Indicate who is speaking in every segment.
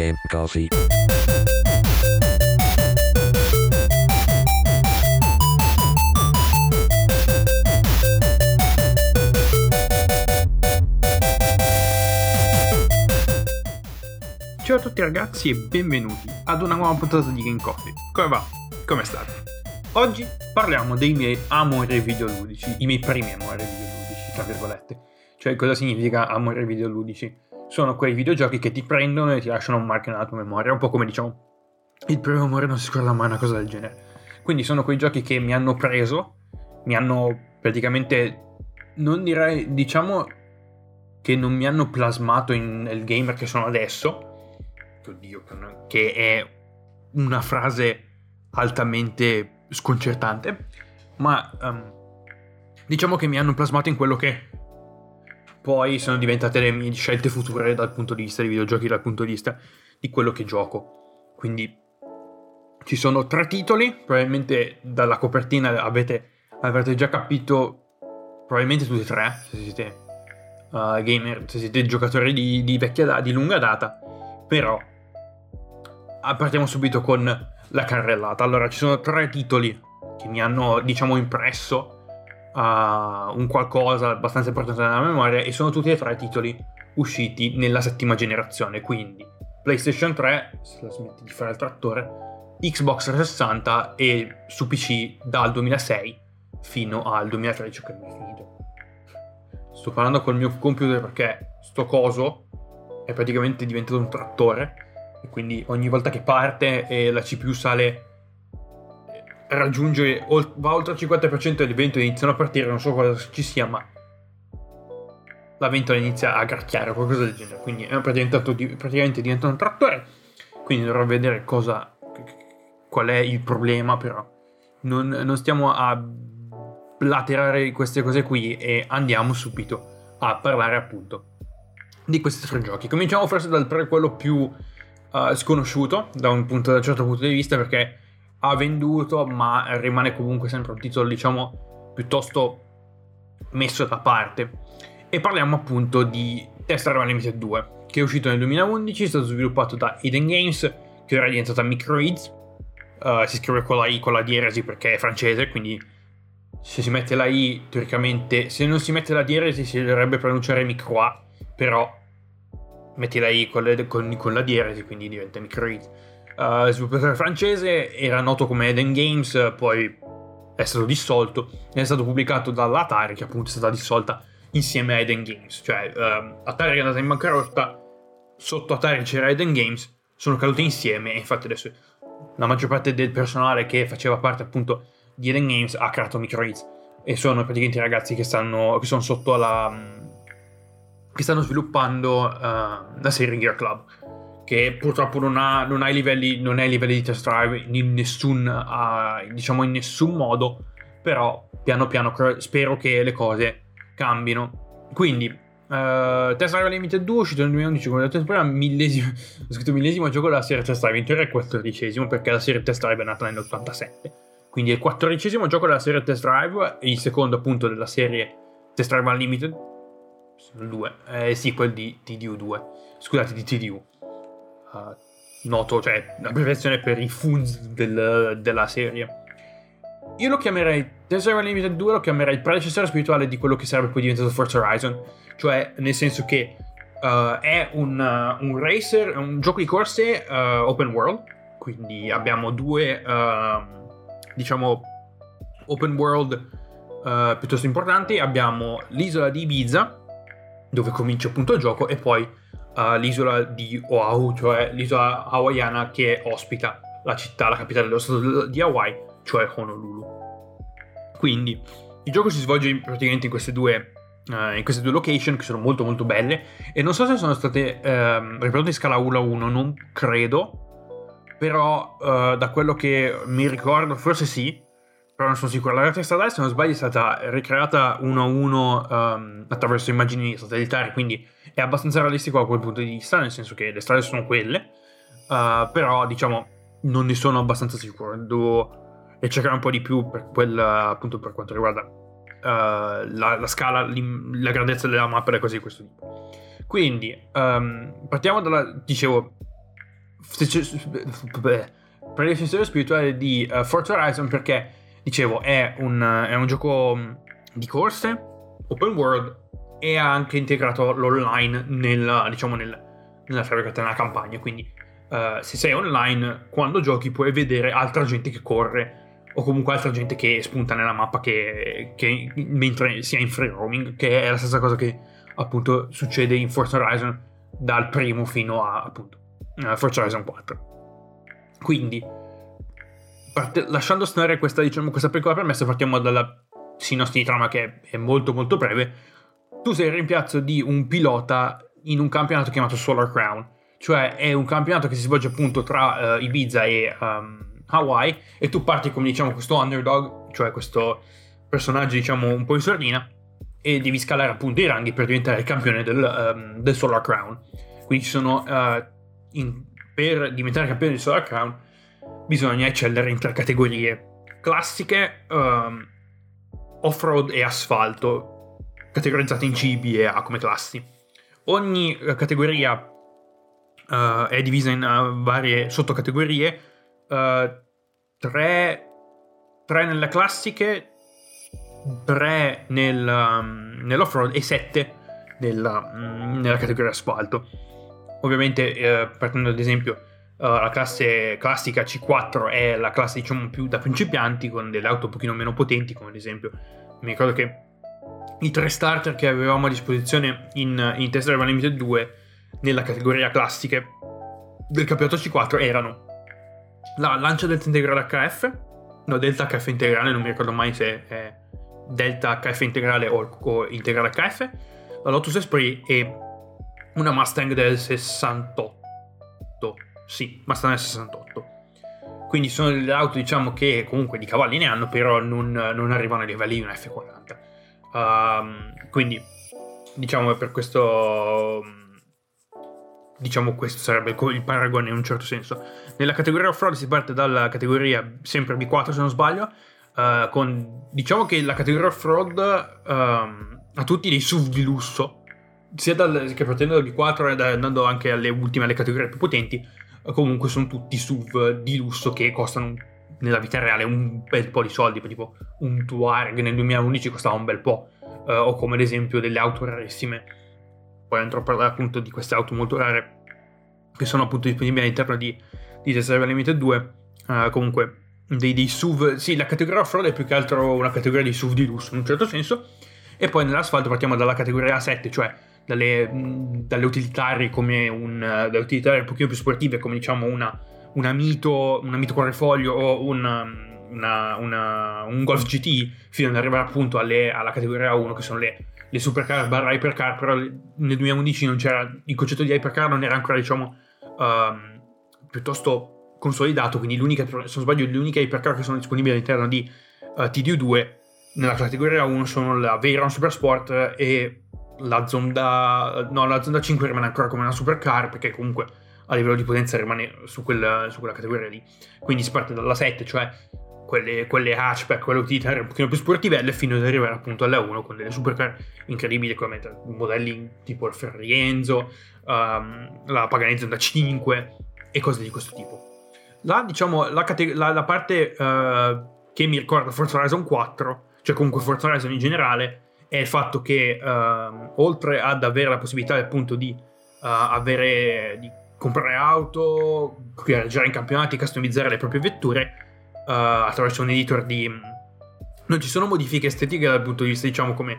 Speaker 1: Game Coffee.
Speaker 2: Ciao a tutti ragazzi e benvenuti ad una nuova puntata di Game Coffee. Come va? Come state? Oggi parliamo dei miei amori videoludici, i miei primi amori videoludici, tra virgolette. Cioè cosa significa amori videoludici? Sono quei videogiochi che ti prendono e ti lasciano un marchio nella tua memoria, un po' come diciamo il primo amore non si scorda mai, una cosa del genere. Quindi sono quei giochi che mi hanno preso, mi hanno praticamente, non direi, diciamo che non mi hanno plasmato in il gamer che sono adesso, oddio, che è una frase altamente sconcertante, ma um, diciamo che mi hanno plasmato in quello che poi sono diventate le mie scelte future dal punto di vista dei videogiochi, dal punto di vista di quello che gioco. Quindi ci sono tre titoli, probabilmente dalla copertina avete, avrete già capito, probabilmente tutti e tre, se siete uh, gamer, se siete giocatori di, di vecchia di lunga data, però Ah, partiamo subito con la carrellata. Allora, ci sono tre titoli che mi hanno, diciamo, impresso uh, un qualcosa abbastanza importante nella memoria e sono tutti e tre titoli usciti nella settima generazione, quindi PlayStation 3, se la smetti di fare il trattore, Xbox 360 e su PC dal 2006 fino al 2013 che mi è finito. Sto parlando col mio computer perché sto coso è praticamente diventato un trattore e quindi ogni volta che parte e la CPU sale raggiunge va oltre il 50% e le ventole iniziano a partire non so cosa ci sia ma la ventola inizia a gracchiare o qualcosa del genere. Quindi è praticamente diventato un trattore. Quindi dovrò vedere cosa qual è il problema però. Non, non stiamo a blaterare queste cose qui e andiamo subito a parlare appunto di questi tre giochi. Cominciamo forse dal pre quello più uh, sconosciuto da un, punto, da un certo punto di vista perché ha venduto ma rimane comunque sempre un titolo diciamo piuttosto messo da parte e parliamo appunto di Test Drive Unlimited 2 che è uscito nel 2011 è stato sviluppato da Eden Games che ora è diventata Microids uh, si scrive con la I con la dieresi perché è francese quindi se si mette la I teoricamente se non si mette la dieresi si dovrebbe pronunciare Microa però metti la I con, le, con, con la dieresi, quindi diventa Microid. Uh, eh, sviluppatore francese, era noto come Eden Games, poi è stato dissolto è stato pubblicato dall'Atari, che appunto è stata dissolta insieme a Eden Games. Cioè, uh, Atari è andata in bancarotta, sotto Atari c'era Eden Games, sono cadute insieme e infatti adesso la maggior parte del personale che faceva parte appunto di Eden Games ha creato Microids e sono praticamente i ragazzi che, stanno, che sono sotto alla che stanno sviluppando uh, la serie Gear Club che purtroppo non ha, non ha, i, livelli, non ha i livelli di test drive in nessun, uh, diciamo in nessun modo però piano piano spero che le cose cambino. Quindi uh, Test Drive Limited 2 uscito nel 2011 come ho detto prima millesimo, ho scritto millesimo gioco della serie Test Drive in teoria è il quattordicesimo perché la serie Test Drive è nata nell'87 quindi è il quattordicesimo gioco della serie Test Drive il secondo appunto della serie Test Drive Unlimited sono due, è il sequel di TDU2, scusate, di TDU. Ah, noto, cioè, l'abbreviazione per i foods del, della serie. Io lo chiamerei, Desert Unlimited 2 lo chiamerei il predecessore spirituale di quello che sarebbe poi diventato Forza Horizon, cioè nel senso che uh, è un, uh, un, racer, un gioco di corse uh, open world, quindi abbiamo due, ehm, diciamo, open world piuttosto importanti, abbiamo l'isola di Ibiza, dove comincia appunto il gioco, e poi uh, l'isola di Oahu, cioè l'isola hawaiana che ospita la città, la capitale dello stato di Hawaii, cioè Honolulu. Quindi il gioco si svolge praticamente in queste due Uh, in queste due location che sono molto molto belle e non so se sono state uh, riprodotte in scala 1 a 1 non credo però uh, da quello che mi ricordo forse sì però non sono sicuro. La rete stradale, se non sbaglio, è stata ricreata uno a uno um, attraverso immagini satellitari, quindi è abbastanza realistico da quel punto di vista, nel senso che le strade sono quelle, uh, però diciamo non ne sono abbastanza sicuro. Devo cercare un po' di più per quel, appunto per quanto riguarda uh, la, la, scala, la grandezza della mappa e cose di questo tipo. Quindi, um, partiamo dalla, dicevo, predecessore spirituale di uh, Forza Horizon perché, dicevo, è un, è un gioco mm, di corse, open world, e ha anche integrato l'online nel, diciamo, nel, nella, nella campagna, quindi uh, se sei online, quando giochi puoi vedere altra gente che corre o comunque altra gente che spunta nella mappa che, che mentre sia in free roaming, che è la stessa cosa che appunto succede in Forza Horizon dal primo fino a appunto uh, Forza Horizon 4. Quindi, parte, lasciando stare questa, diciamo, questa piccola premessa, partiamo dalla sinossi di trama che è molto molto breve. Tu sei il rimpiazzo di un pilota in un campionato chiamato Solar Crown, cioè è un campionato che si svolge appunto tra uh, Ibiza e um, Hawaii e tu parti come diciamo questo underdog, cioè questo personaggio diciamo un po' in sordina e devi scalare appunto i ranghi per diventare il campione del, um, del Solar Crown. Quindi ci sono uh, in, per diventare campione del Solar Crown bisogna eccellere in tre categorie classiche, um, off-road e asfalto, categorizzate in C, B e A come classi. Ogni categoria uh, è divisa in uh, varie sottocategorie uh, tre, tre nelle classiche, tre nel, um, nell'off-road e sette nella, um, nella categoria asfalto. Ovviamente, partendo ad esempio, uh, la classe classica C4 è la classe diciamo più da principianti, con delle auto un pochino meno potenti, come ad esempio, mi ricordo che i tre starter che avevamo a disposizione in, in Test Drive Unlimited 2 nella categoria classiche del campionato C4 erano la lancia delta integrale HF, no, delta HF integrale, non mi ricordo mai se è delta HF integrale o, o integrale HF, la Lotus Esprit e una Mustang del 68. Sì, Mustang del 68. Quindi sono delle auto, diciamo, che comunque di cavalli ne hanno, però non, non arrivano ai livelli di una F40. Um, quindi, diciamo, per questo diciamo questo sarebbe il paragone in un certo senso. Nella categoria off-road si parte dalla categoria sempre B4 se non sbaglio, uh, con diciamo che la categoria off-road uh, ha tutti dei SUV di lusso, sia dal, che partendo dal B4 e andando anche alle ultime, alle categorie più potenti, comunque sono tutti SUV di lusso che costano nella vita reale un bel po' di soldi, tipo un Tuareg nel 2011 costava un bel po', uh, o come ad esempio delle auto rarissime poi andrò a parlare appunto di queste auto molto rare che sono appunto disponibili all'interno di, di Tesla Limited 2. Uh, eh, comunque, dei, dei, SUV, sì, la categoria off-road è più che altro una categoria di SUV di lusso in un certo senso. E poi nell'asfalto partiamo dalla categoria A7, cioè dalle, dalle utilitarie come un, dalle utilitarie un pochino più sportive, come diciamo una, una Mito, una Mito Correfoglio o una, una, una, un Golf GT, fino ad arrivare appunto alle, alla categoria 1, che sono le le supercar barra hypercar, però nel 2011 non c'era, il concetto di hypercar non era ancora, diciamo, um, piuttosto consolidato, quindi l'unica, se non sbaglio, le uniche hypercar che sono disponibili all'interno di uh, TDU2 nella categoria 1 sono la Veyron Supersport e la Zonda, no, la Zonda 5 rimane ancora come una supercar perché comunque a livello di potenza rimane su, quel, su quella categoria lì. Quindi si parte dalla 7, cioè quelle, quelle hatchback, quelle utilitarie un pochino più sportivelle, fino ad arrivare appunto alla 1 con delle supercar incredibili come modelli tipo il Ferrienzo, um, la Paganese da 5 e cose di questo tipo. La, diciamo, la, cate- la, la parte uh, che mi ricorda Forza Horizon 4, cioè comunque Forza Horizon in generale, è il fatto che uh, oltre ad avere la possibilità appunto di uh, avere di comprare auto, viaggiare in campionati, customizzare le proprie vetture, uh, attraverso un editor di... Non ci sono modifiche estetiche dal punto di vista, diciamo, come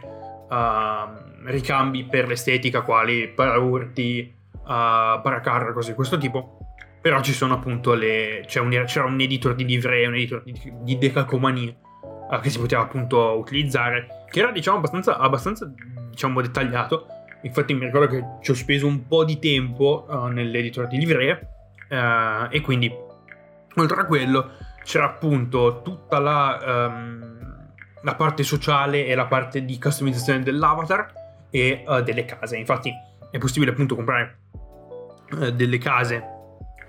Speaker 2: uh, ricambi per l'estetica, quali paraurti, uh, paracarro, cose di questo tipo. Però ci sono appunto le... Un, c'era un editor di livree, un editor di, di decalcomania uh, che si poteva appunto utilizzare, che era diciamo abbastanza, abbastanza diciamo, dettagliato. Infatti mi ricordo che ci ho speso un po' di tempo uh, nell'editor di livree uh, e quindi oltre a quello c'era appunto tutta la, um, la, parte sociale e la parte di customizzazione dell'avatar e uh, delle case. Infatti è possibile appunto comprare delle case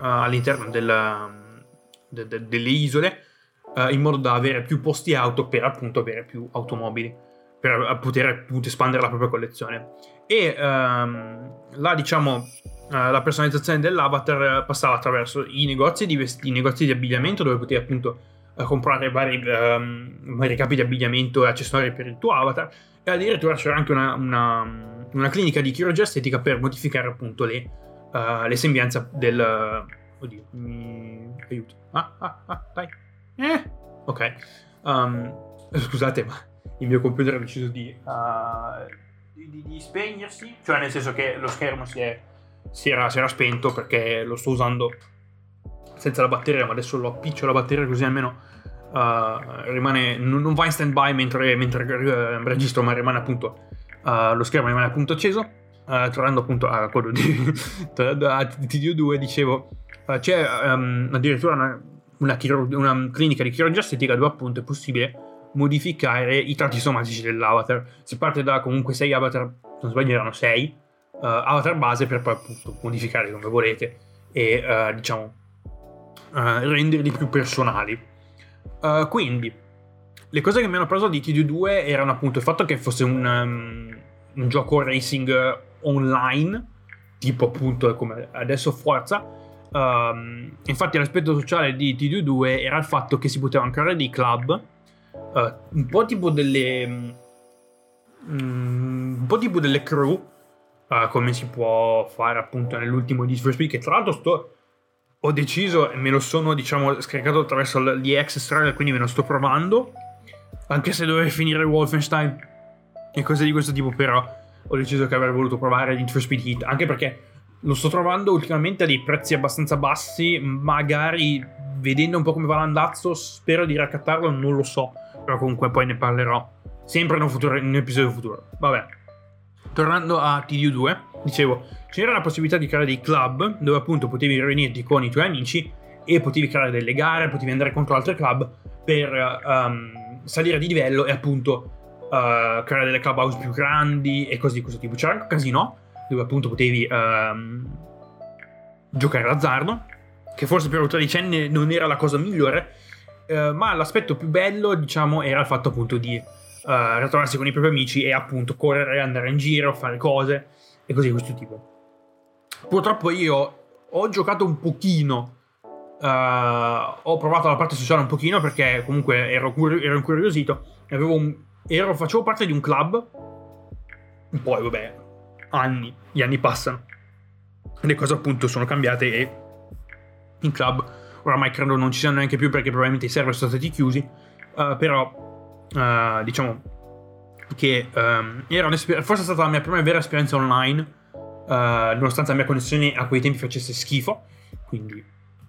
Speaker 2: all'interno del, de, de, delle isole in modo da avere più posti auto per appunto avere più automobili per poter appunto espandere la propria collezione. E um, la diciamo la personalizzazione dell'avatar passava attraverso i negozi di, vesti- i negozi di abbigliamento dove potevi appunto uh, comprare vari, um, vari, capi di abbigliamento e accessori per il tuo avatar e addirittura c'era anche una, una, una clinica di chirurgia estetica per modificare appunto le, uh, le sembianze del... oddio, mi aiuto. Ah, ah, ah, dai. Eh, ok. Um, scusate, ma il mio computer ha deciso di, uh, di, di, spegnersi, cioè nel senso che lo schermo si, è, si, era, si, era, spento perché lo sto usando senza la batteria, ma adesso lo appiccio la batteria così almeno uh, rimane, non, non, va in stand by mentre, mentre uh, registro, ma rimane appunto, lo schermo rimane appunto acceso. tornando appunto a quello di TDU2, dicevo, c'è um, addirittura una, una, chirurg- una clinica di chirurgia estetica dove appunto è possibile modificare i tratti somatici dell'avatar. Si parte da comunque 6 avatar, non sbaglio erano 6 uh, avatar base per poi appunto modificare come volete e uh, diciamo uh, renderli più personali. quindi le cose che mi hanno preso di TD2 erano appunto il fatto che fosse un, um, un gioco racing online, tipo appunto come adesso Forza. Um, infatti l'aspetto sociale di TD2 era il fatto che si potevano creare dei club uh, un po' tipo delle um, un po' tipo delle crew uh, come si può fare appunto nell'ultimo di First Speed che tra l'altro sto ho deciso e me lo sono diciamo scaricato attraverso l'EX Trial quindi me lo sto provando anche se doveva finire Wolfenstein e cose di questo tipo però ho deciso che avrei voluto provare Need for Speed Heat anche perché lo sto trovando ultimamente a dei prezzi abbastanza bassi magari vedendo un po' come va l'andazzo spero di raccattarlo non lo so però comunque poi ne parlerò sempre in un, futuro, in un episodio futuro. Vabbè, tornando a TDU2, dicevo, c'era la possibilità di creare dei club dove appunto potevi riunirti con i tuoi amici e potevi creare delle gare, potevi andare contro altri club per um, salire di livello e appunto uh, creare delle clubhouse più grandi e cose di questo tipo. C'era anche un casino dove appunto potevi um, giocare d'azzardo, che forse per un tredicenne non era la cosa migliore, eh, ma l'aspetto più bello, diciamo, era il fatto appunto di uh, ritrovarsi con i propri amici e appunto correre, andare in giro, fare cose e così di questo tipo. Purtroppo io ho giocato un pochino, uh, ho provato la parte sociale un pochino perché comunque ero, cur- ero incuriosito, un, ero, facevo parte di un club, poi vabbè, anni, gli anni passano, le cose appunto sono cambiate e in club oramai credo non ci siano neanche più perché probabilmente i server sono stati chiusi, uh, però uh, diciamo che um, era forse è stata la mia prima vera esperienza online, uh, nonostante la mia connessione a quei tempi facesse schifo, quindi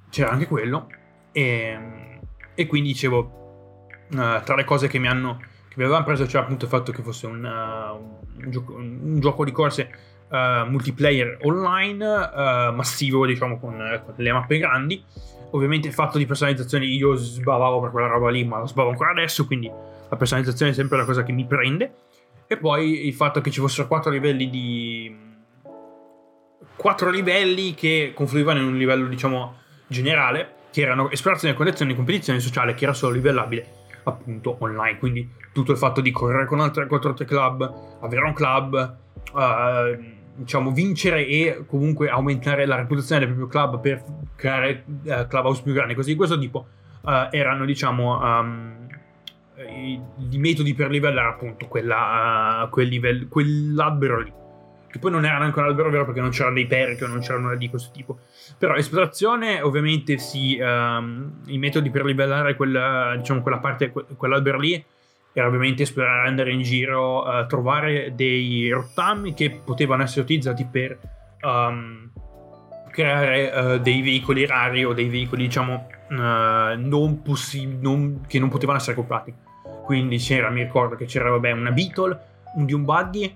Speaker 2: c'era anche quello, e, e quindi dicevo, tra le cose che mi hanno che mi avevano preso c'era appunto il fatto che fosse un, un, gioco, un gioco di corse Uh, multiplayer online uh, massivo, diciamo, con, con, le mappe grandi. Ovviamente il fatto di personalizzazione io sbavavo per quella roba lì, ma lo sbavo ancora adesso, quindi la personalizzazione è sempre la cosa che mi prende. E poi il fatto che ci fossero quattro livelli di... quattro livelli che confluivano in un livello, diciamo, generale, che erano esplorazione, collezione, competizione sociale, che era solo livellabile appunto online. Quindi tutto il fatto di correre con altre, quattro altri club, avere un club, uh, diciamo, vincere e comunque aumentare la reputazione del proprio club per creare uh, clubhouse più grandi, così di questo tipo, uh, erano, diciamo, um, i, i, metodi per livellare appunto quella, quel livello, quell'albero lì. Che poi non era neanche un albero vero perché non c'erano dei perchi o non c'era nulla di questo tipo. Però esplorazione, ovviamente, sì, um, i metodi per livellare quella, diciamo, quella parte, quell'albero lì era ovviamente esplorare, andare in giro, uh, trovare dei rottami che potevano essere utilizzati per um, creare uh, dei veicoli rari o dei veicoli, diciamo, uh, non possib- non, che non potevano essere comprati. Quindi c'era, mi ricordo che c'era, vabbè, una Beetle, un di un buggy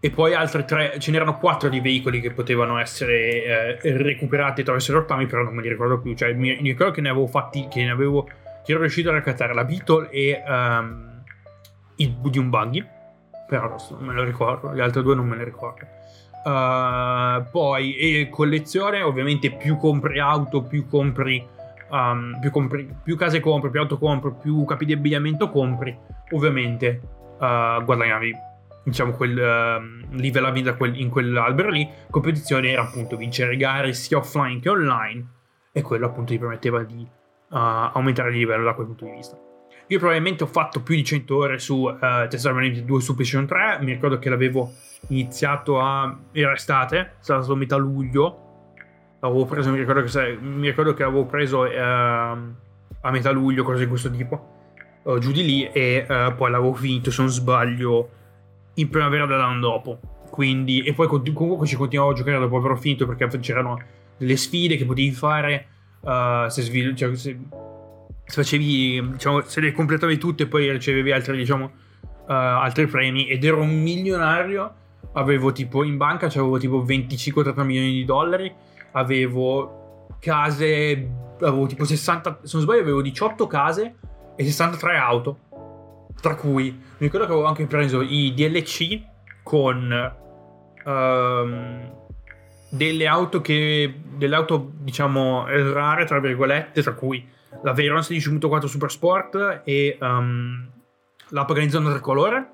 Speaker 2: e poi altri tre, ce n'erano quattro di veicoli che potevano essere recuperati attraverso i rottami, però non me li ricordo più. Cioè, mi, mi ricordo che ne avevo fatti, che ne avevo, che ero riuscito a raccattare la Beetle e... Um, il, di buggy, però non me lo ricordo, le altre due non me le ricordo. Uh, poi e collezione, ovviamente più compri auto, più compri, um, più compri, più case compri, più auto compri, più capi di abbigliamento compri, ovviamente uh, guadagnavi diciamo, quel, uh, livellavi da quel, in quell'albero lì, competizione era appunto vincere gare sia offline che online e quello appunto ti permetteva di uh, aumentare il livello da quel punto di vista. Io probabilmente ho fatto più di 100 ore su uh, Tesla 2 su PlayStation 3, mi ricordo che l'avevo iniziato a... era estate, è stato metà luglio, l'avevo preso, mi ricordo che, mi ricordo che l'avevo preso uh, a metà luglio, cose di questo tipo, uh, giù di lì, e poi l'avevo finito, se non sbaglio, in primavera dell'anno dopo. Quindi, e poi comunque ci continuavo a giocare dopo averlo finito perché c'erano delle sfide che potevi fare uh, se, svil- cioè, se, se, facevi, diciamo, se le completavi tutte e poi ricevevi altri, diciamo, uh, altri premi ed ero un milionario. Avevo tipo in banca, avevo tipo 25-30 milioni di dollari, avevo case, avevo tipo 60, se non sbaglio avevo 18 case e 63 auto. Tra cui mi ricordo che avevo anche preso i DLC con um, delle auto che. delle auto, diciamo, rare, tra virgolette, tra cui la Veyron 16.4 Super Sport e um, la Pagani tricolore.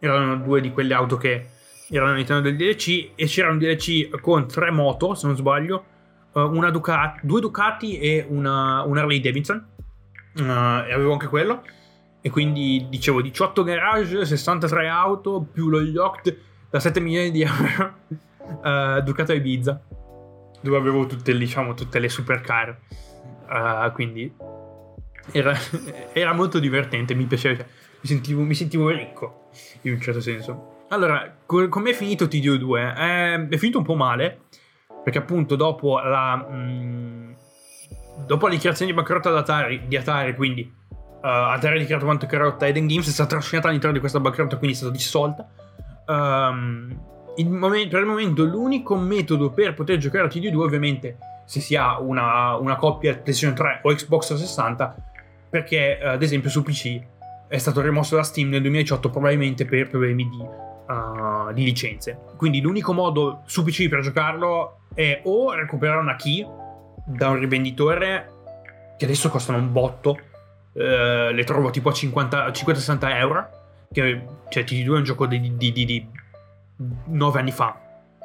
Speaker 2: Erano due di quelle auto che erano all'interno del DLC e c'era un DLC con tre moto, se non sbaglio, una Ducati, due Ducati e una, una Harley Davidson. Uh, e avevo anche quello. E quindi dicevo 18 garage, 63 auto più lo yacht da 7 milioni di euro. uh, Ducato Ibiza, dove avevo tutte, diciamo, tutte le supercar. Uh, quindi era, era, molto divertente, mi piaceva, cioè, mi, sentivo, mi sentivo ricco in un certo senso. Allora, co- come è finito TDO2? Eh, è finito un po' male, perché appunto dopo la... Mh, mm, dopo la dichiarazione di bancarotta di Atari, di Atari quindi uh, Atari ha dichiarato bancarotta Eden Games è stata trascinata all'interno di questa bancarotta, quindi è stata dissolta. Um, il momento, per il momento l'unico metodo per poter giocare a TD2 ovviamente se si ha una, una coppia PlayStation 3 o Xbox 360 perché ad esempio su PC è stato rimosso da Steam nel 2018 probabilmente per problemi di, uh, di licenze quindi l'unico modo su PC per giocarlo è o recuperare una key da un rivenditore che adesso costano un botto eh, le trovo tipo a 50-60 euro, che cioè, TG2 è un gioco di, di, di, di 9 anni fa,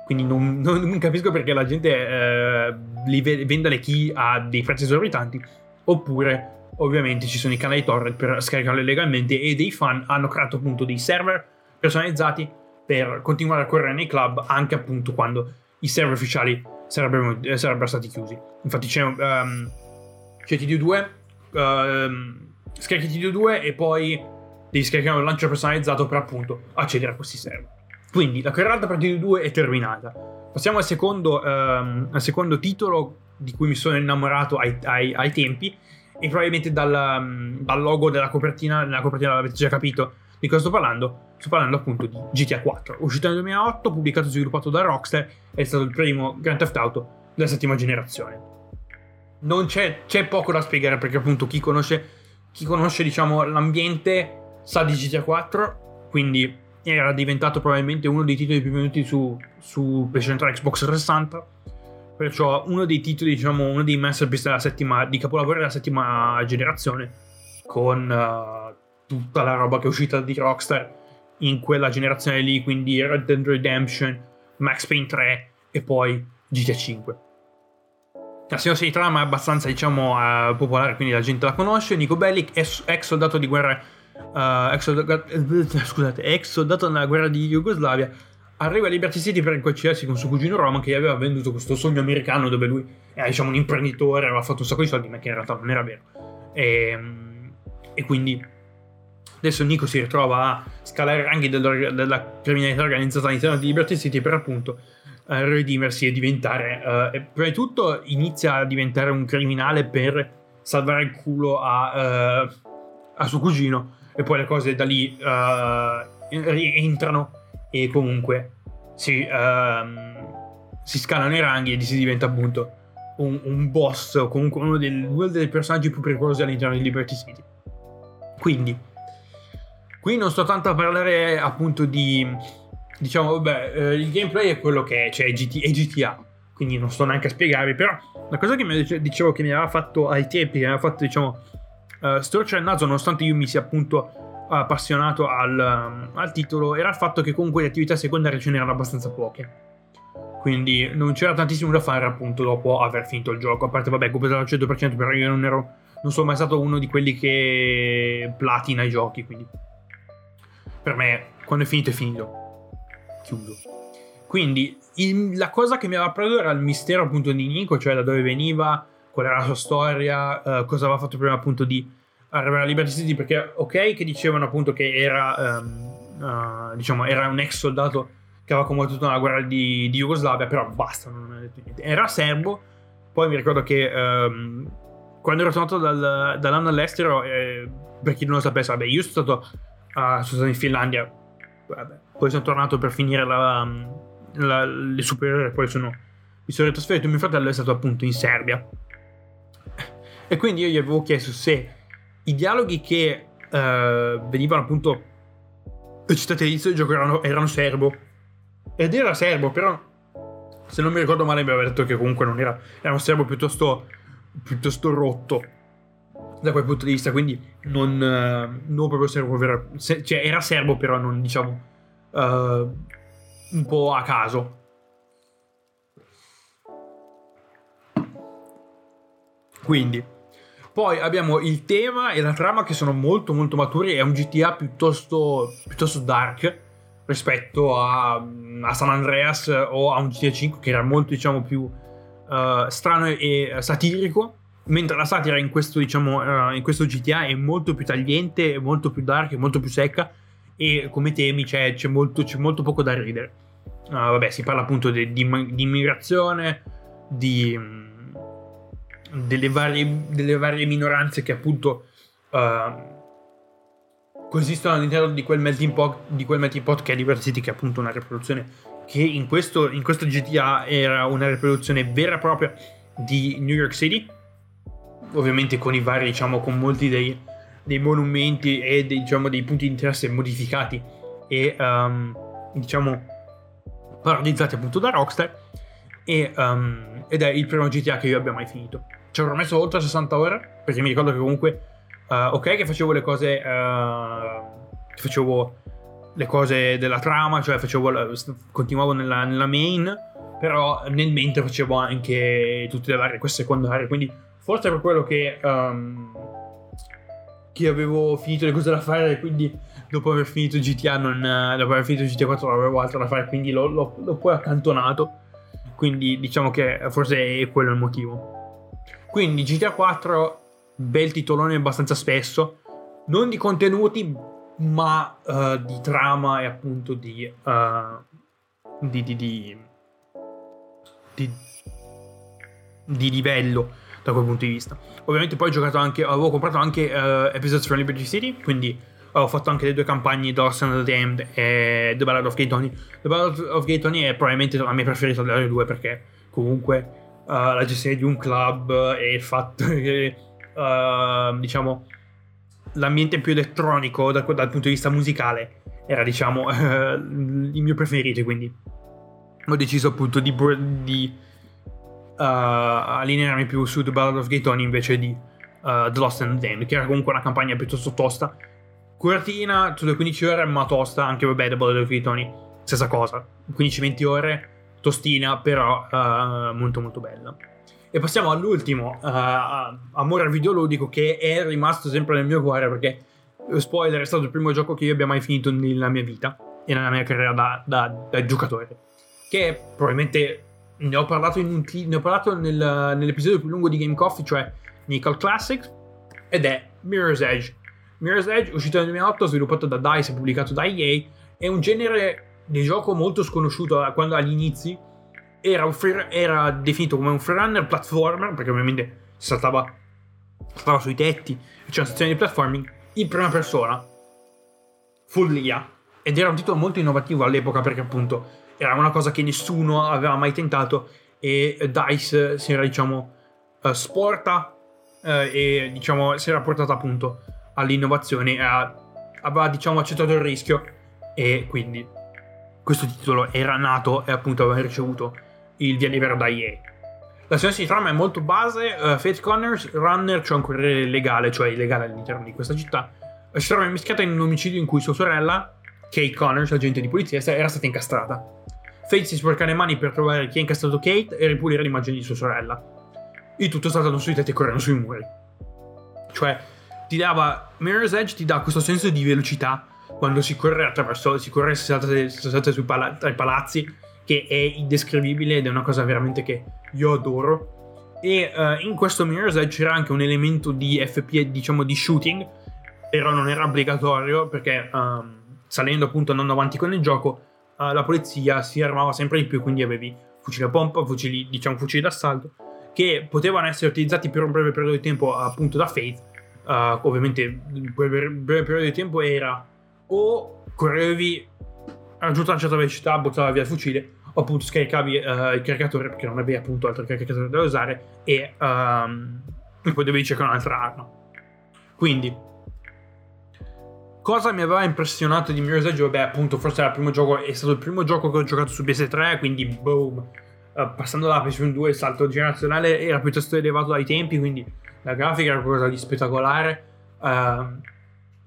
Speaker 2: quindi non, non, capisco perché la gente eh, li venda le key a dei prezzi esorbitanti, oppure ovviamente ci sono i canali torrent per scaricarle legalmente e dei fan hanno creato appunto dei server personalizzati per continuare a correre nei club anche appunto quando i server ufficiali sarebbero, eh, sarebbero stati chiusi. Infatti c'è um, ehm, TD2 uh, scarichi TD2 e poi devi scaricare un lancio personalizzato per appunto accedere a questi server. Quindi la querrata per TD2 è terminata. Passiamo al secondo, um, al secondo, titolo di cui mi sono innamorato ai, ai, ai tempi e probabilmente dal, um, dal, logo della copertina, nella copertina l'avete già capito di cosa sto parlando. Sto parlando appunto di GTA 4, uscito nel 2008, pubblicato e sviluppato da Rockstar, è stato il primo Grand Theft Auto della settima generazione. Non c'è, c'è poco da spiegare perché appunto chi conosce, chi conosce diciamo l'ambiente sa di GTA 4, quindi era diventato probabilmente uno dei titoli più venuti su, su PlayStation 3 Xbox 360 perciò uno dei titoli diciamo uno dei masterpiece della settima di capolavoro della settima generazione con uh, tutta la roba che è uscita di Rockstar in quella generazione lì quindi Red Dead Redemption Max Payne 3 e poi GTA 5 la signora di trama è abbastanza diciamo uh, popolare quindi la gente la conosce Nico Bellic ex soldato di guerra uh, ex, soldato, scusate, ex soldato nella guerra di Jugoslavia, arriva a Liberty City per incontrarsi con suo cugino Roman che gli aveva venduto questo sogno americano dove lui era diciamo un imprenditore, aveva fatto un sacco di soldi, ma che in realtà non era vero. E, ehm, e quindi adesso Nico si ritrova a scalare i ranghi della, della criminalità organizzata all'interno di Liberty City per appunto redimersi e diventare, uh, e prima di tutto inizia a diventare un criminale per salvare il culo a, uh, a suo cugino e poi le cose da lì uh, rientrano e comunque si, uh, si scalano i ranghi e si diventa appunto un, un boss comunque uno, del, uno, dei personaggi più pericolosi all'interno di Liberty City. Quindi, qui non sto tanto a parlare appunto di, diciamo, vabbè, eh, il gameplay è quello che è, cioè è, GT, è GTA, quindi non sto neanche a spiegarvi, però la cosa che mi dicevo che mi aveva fatto ai tempi, che mi aveva fatto, diciamo, uh, storcere il naso nonostante io mi sia appunto appassionato al, al, titolo era il fatto che comunque le attività secondarie ce n'erano abbastanza poche. Quindi non c'era tantissimo da fare appunto dopo aver finito il gioco. A parte, vabbè, completato al 100%, però io non ero. Non sono mai stato uno di quelli che platina i giochi. Quindi per me, quando è finito, è finito. Chiudo. Quindi il, la cosa che mi aveva preso era il mistero appunto di Nico, cioè da dove veniva, qual era la sua storia, uh, cosa aveva fatto prima appunto di arrivare a Liberty City, perché ok che dicevano appunto che era, um, uh, diciamo, era un ex soldato che aveva combattuto nella guerra di, di Jugoslavia, però basta, non ha detto niente. Era serbo, poi mi ricordo che um, quando ero tornato dal, dall'anno all'estero, eh, per chi non lo sapesse, vabbè, io sono stato, uh, sono stato in Finlandia, vabbè, poi sono tornato per finire la, la, le superiori, poi sono, mi sono ritrasferito, mio fratello è stato appunto in Serbia. E quindi io gli avevo chiesto se i dialoghi che uh, venivano appunto citati all'inizio del gioco erano, erano serbo. Ed era serbo, però se non mi ricordo male mi aveva detto che comunque non era, era un serbo piuttosto, piuttosto rotto da quel punto di vista, quindi non, uh, non proprio serbo vero, se, cioè era serbo però non diciamo uh, un po' a caso. Quindi, poi abbiamo il tema e la trama che sono molto molto maturi, è un GTA piuttosto, piuttosto dark, rispetto a, a, San Andreas o a un GTA 5 che era molto diciamo più uh, strano e satirico mentre la satira in questo diciamo uh, in questo GTA è molto più tagliente molto più dark molto più secca e come temi c'è, c'è, molto, c'è molto, poco da ridere. Uh, vabbè si parla appunto di, di, di immigrazione di, delle, varie, delle varie minoranze che appunto uh, coesistono all'interno di quel melting pot, di quel melting pot che è Diversity, che è appunto una riproduzione che in questo, in questo GTA era una riproduzione vera e propria di New York City, ovviamente con i vari, diciamo, con molti dei, dei monumenti e dei, diciamo, dei punti di interesse modificati e, um, diciamo, parodizzati appunto da Rockstar. E, um, ed è il primo GTA che io abbia mai finito. Ci avrò messo oltre 60 ore, perché mi ricordo che comunque Uh, ok che facevo le cose... Uh, facevo le cose della trama, cioè facevo, continuavo nella, nella, main, però nel mentre facevo anche tutte le varie queste secondarie, quindi forse per quello che, um, che avevo finito le cose da fare, quindi dopo aver finito GTA, non, dopo aver finito GTA 4 non avevo altro da fare, quindi l'ho, l'ho, l'ho poi accantonato, quindi diciamo che forse è quello il motivo. Quindi GTA 4 bel titolone abbastanza spesso, non di contenuti, ma uh, di trama e appunto di, uh, di, di, di, di, livello da quel punto di vista. Ovviamente poi ho giocato anche, avevo comprato anche uh, Episodes from Liberty City, quindi ho fatto anche le due campagne Dawson and the Damned e The Ballad of Gay Tony. The Ballad of Gay Tony è probabilmente la mia preferita delle due perché comunque la gestione di un club e il fatto che uh, diciamo, l'ambiente più elettronico dal, dal, punto di vista musicale era, diciamo, uh, il mio preferito, quindi ho deciso appunto di, di uh, allinearmi più su The Ballad of Gay Tony invece di uh, The Lost and Damned, che era comunque una campagna piuttosto tosta. Cortina sulle 15 ore, ma tosta, anche vabbè, The Ballad of Gay Tony, stessa cosa, 15-20 ore, tostina, però uh, molto molto bella. E passiamo all'ultimo, uh, amore videoludico, che è rimasto sempre nel mio cuore perché, eh, spoiler, è stato il primo gioco che io abbia mai finito nella mia vita e nella mia carriera da, da, da giocatore. Che probabilmente ne ho parlato, un, ne ho parlato nel, nell'episodio più lungo di Game Coffee, cioè Nickel Classics, ed è Mirror's Edge. Mirror's Edge, uscito nel 2008, sviluppato da DICE e pubblicato da EA, è un genere di gioco molto sconosciuto quando agli inizi era, free, era, definito come un freerunner platformer, perché ovviamente saltava, saltava sui tetti, c'era una sezione di platforming, in prima persona, follia. Ed era un titolo molto innovativo all'epoca perché appunto era una cosa che nessuno aveva mai tentato e DICE si era diciamo uh, sporta uh, e diciamo si era portata appunto all'innovazione a, aveva diciamo accettato il rischio e quindi questo titolo era nato e appunto aveva ricevuto il via libera da EA. La sequenza di trama è molto base, uh, Fate Connors, Runner, cioè un corriere legale, cioè illegale all'interno di questa città, si trova mischiata in un omicidio in cui sua sorella, Kate Connors, agente di polizia, era stata incastrata. Faith si sporca le mani per trovare chi ha incastrato Kate e ripulire l'immagine di sua sorella. Il tutto saltando sui tetti e correndo sui muri. Cioè, ti dava. Mirror's Edge ti dà questo senso di velocità quando si corre attraverso. Si corre si salta, si salta sui pala- tra i palazzi, che è indescrivibile ed è una cosa veramente che io adoro. E uh, in questo Mirror's Edge c'era anche un elemento di FP, diciamo di shooting, però non era obbligatorio perché um, salendo appunto andando avanti con il gioco, uh, la polizia si armava sempre di più, quindi avevi fucili a pompa, fucili, diciamo fucili d'assalto che potevano essere utilizzati per un breve periodo di tempo appunto da Faith. Uh, ovviamente il breve, periodo di tempo era o correvi raggiunto una certa velocità, buttavi via il fucile, o appunto scaricavi uh, il caricatore perché non avevi appunto altro caricatore da usare e, um, poi dovevi cercare un'altra arma. Quindi, cosa mi aveva impressionato di Mirror's Edge? Vabbè, appunto, forse era il primo gioco, è stato il primo gioco che ho giocato su PS3, quindi boom uh, passando dalla PlayStation 2 il salto generazionale era piuttosto elevato dai tempi, quindi la grafica era qualcosa di spettacolare. Uh,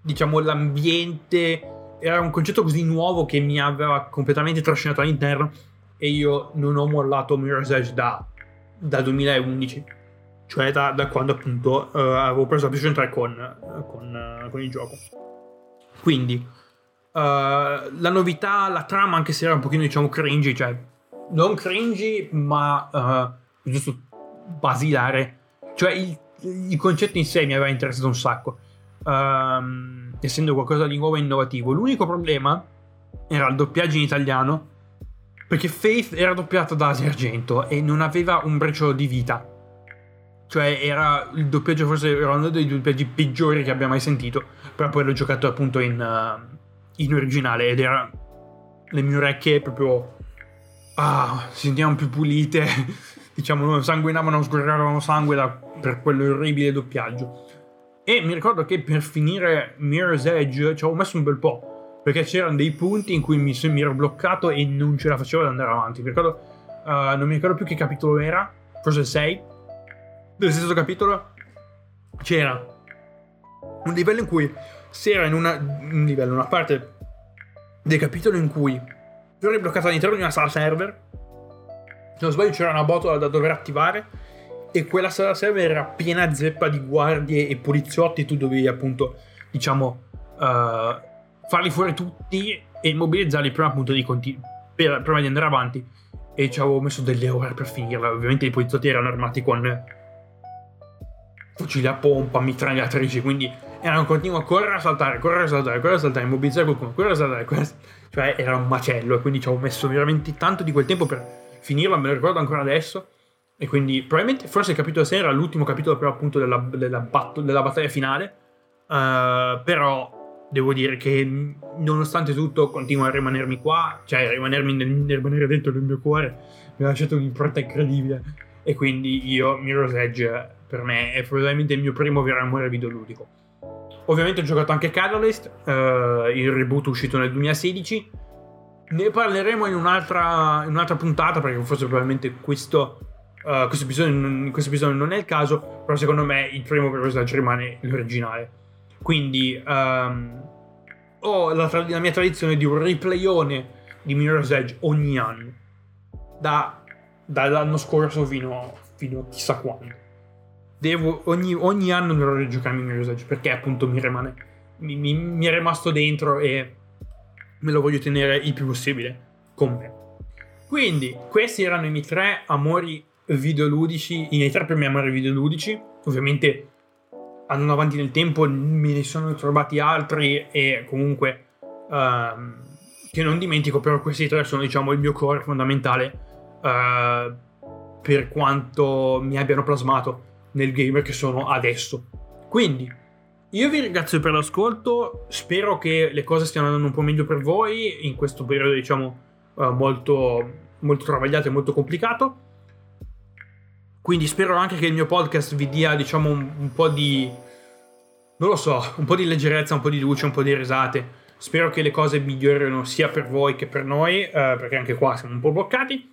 Speaker 2: diciamo l'ambiente era un concetto così nuovo che mi aveva completamente trascinato all'interno e io non ho mollato Mirror's Edge da, da 2011 cioè da, da, quando appunto uh, avevo preso la PlayStation 3 con, con, con il gioco quindi uh, la novità la trama anche se era un pochino diciamo cringy cioè non cringy, ma uh, giusto basilare. Cioè il, il, concetto in sé mi aveva interessato un sacco, um, essendo qualcosa di nuovo e innovativo. L'unico problema era il doppiaggio in italiano, perché Faith era doppiato da Asia Argento e non aveva un briciolo di vita. Cioè era il doppiaggio forse era uno dei doppiaggi peggiori che abbia mai sentito, però poi l'ho giocato appunto in, uh, in originale ed era le mie orecchie proprio ah, si sentivano più pulite, diciamo, sanguinavano, sgorgavano sangue da, per quell'orribile doppiaggio. E mi ricordo che per finire Mirror's Edge ci avevo messo un bel po', perché c'erano dei punti in cui mi, mi ero bloccato e non ce la facevo ad andare avanti. Mi ricordo, uh, non mi ricordo più che capitolo era, forse il 6. Del stesso capitolo c'era un livello in cui si era in una, un livello, una parte del capitolo in cui tu eri bloccato all'interno di una sala server. Se non sbaglio c'era una botola da dover attivare. E quella sala server era piena zeppa di guardie e poliziotti. Tu dovevi appunto, diciamo, uh, farli fuori tutti e immobilizzarli prima appunto di, continu- per, prima di andare avanti. E ci avevo messo delle ore per finirla. Ovviamente i poliziotti erano armati con fucili a pompa, mitragliatrici, quindi era un continuo correre a saltare, correre a saltare, correre a saltare, immobilizzare qualcuno, correre a saltare, correre a saltare. Cioè era un macello e quindi ci avevo messo veramente tanto di quel tempo per finirla, me lo ricordo ancora adesso. E quindi probabilmente forse il capitolo 6 era l'ultimo capitolo però appunto della, della, bat- della battaglia finale. Uh, però devo dire che nonostante tutto continua a rimanermi qua, cioè rimanermi nel, rimanere dentro nel mio cuore, mi ha lasciato un'impronta incredibile. E quindi io, Mirror's Edge, per me è probabilmente il mio primo vero amore videoludico. Ovviamente ho giocato anche Catalyst, uh, il reboot uscito nel 2016. Ne parleremo in un'altra, in un'altra puntata perché forse probabilmente questo, uh, questo, episodio, questo, episodio, non è il caso, però secondo me il primo personaggio rimane l'originale. Quindi um, ho la, tra- la, mia tradizione di un replayone di Mirror's Edge ogni anno, da, dall'anno scorso fino, fino a chissà quando. Devo, ogni, ogni anno dovrò rigiocarmi Mirror's Edge perché appunto mi rimane mi, mi, mi, è rimasto dentro e me lo voglio tenere il più possibile con me. Quindi questi erano i miei tre amori videoludici i miei tre primi amori videoludici. Ovviamente andando avanti nel tempo me ne sono trovati altri e comunque uh, che non dimentico però questi tre sono diciamo il mio core fondamentale uh, per quanto mi abbiano plasmato nel gamer che sono adesso. Quindi, io vi ringrazio per l'ascolto, spero che le cose stiano andando un po' meglio per voi in questo periodo, diciamo, uh, molto, molto travagliato e molto complicato. Quindi spero anche che il mio podcast vi dia, diciamo, un, un po' di... non lo so, un po' di leggerezza, un po' di luce, un po' di risate. Spero che le cose migliorino sia per voi che per noi, uh, perché anche qua siamo un po' bloccati.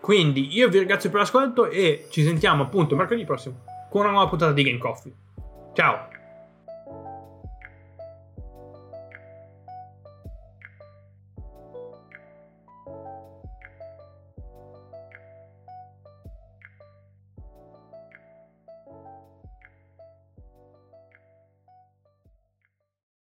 Speaker 2: Quindi io vi ringrazio per l'ascolto e ci sentiamo appunto mercoledì prossimo con una nuova puntata di Game Coffee. Ciao!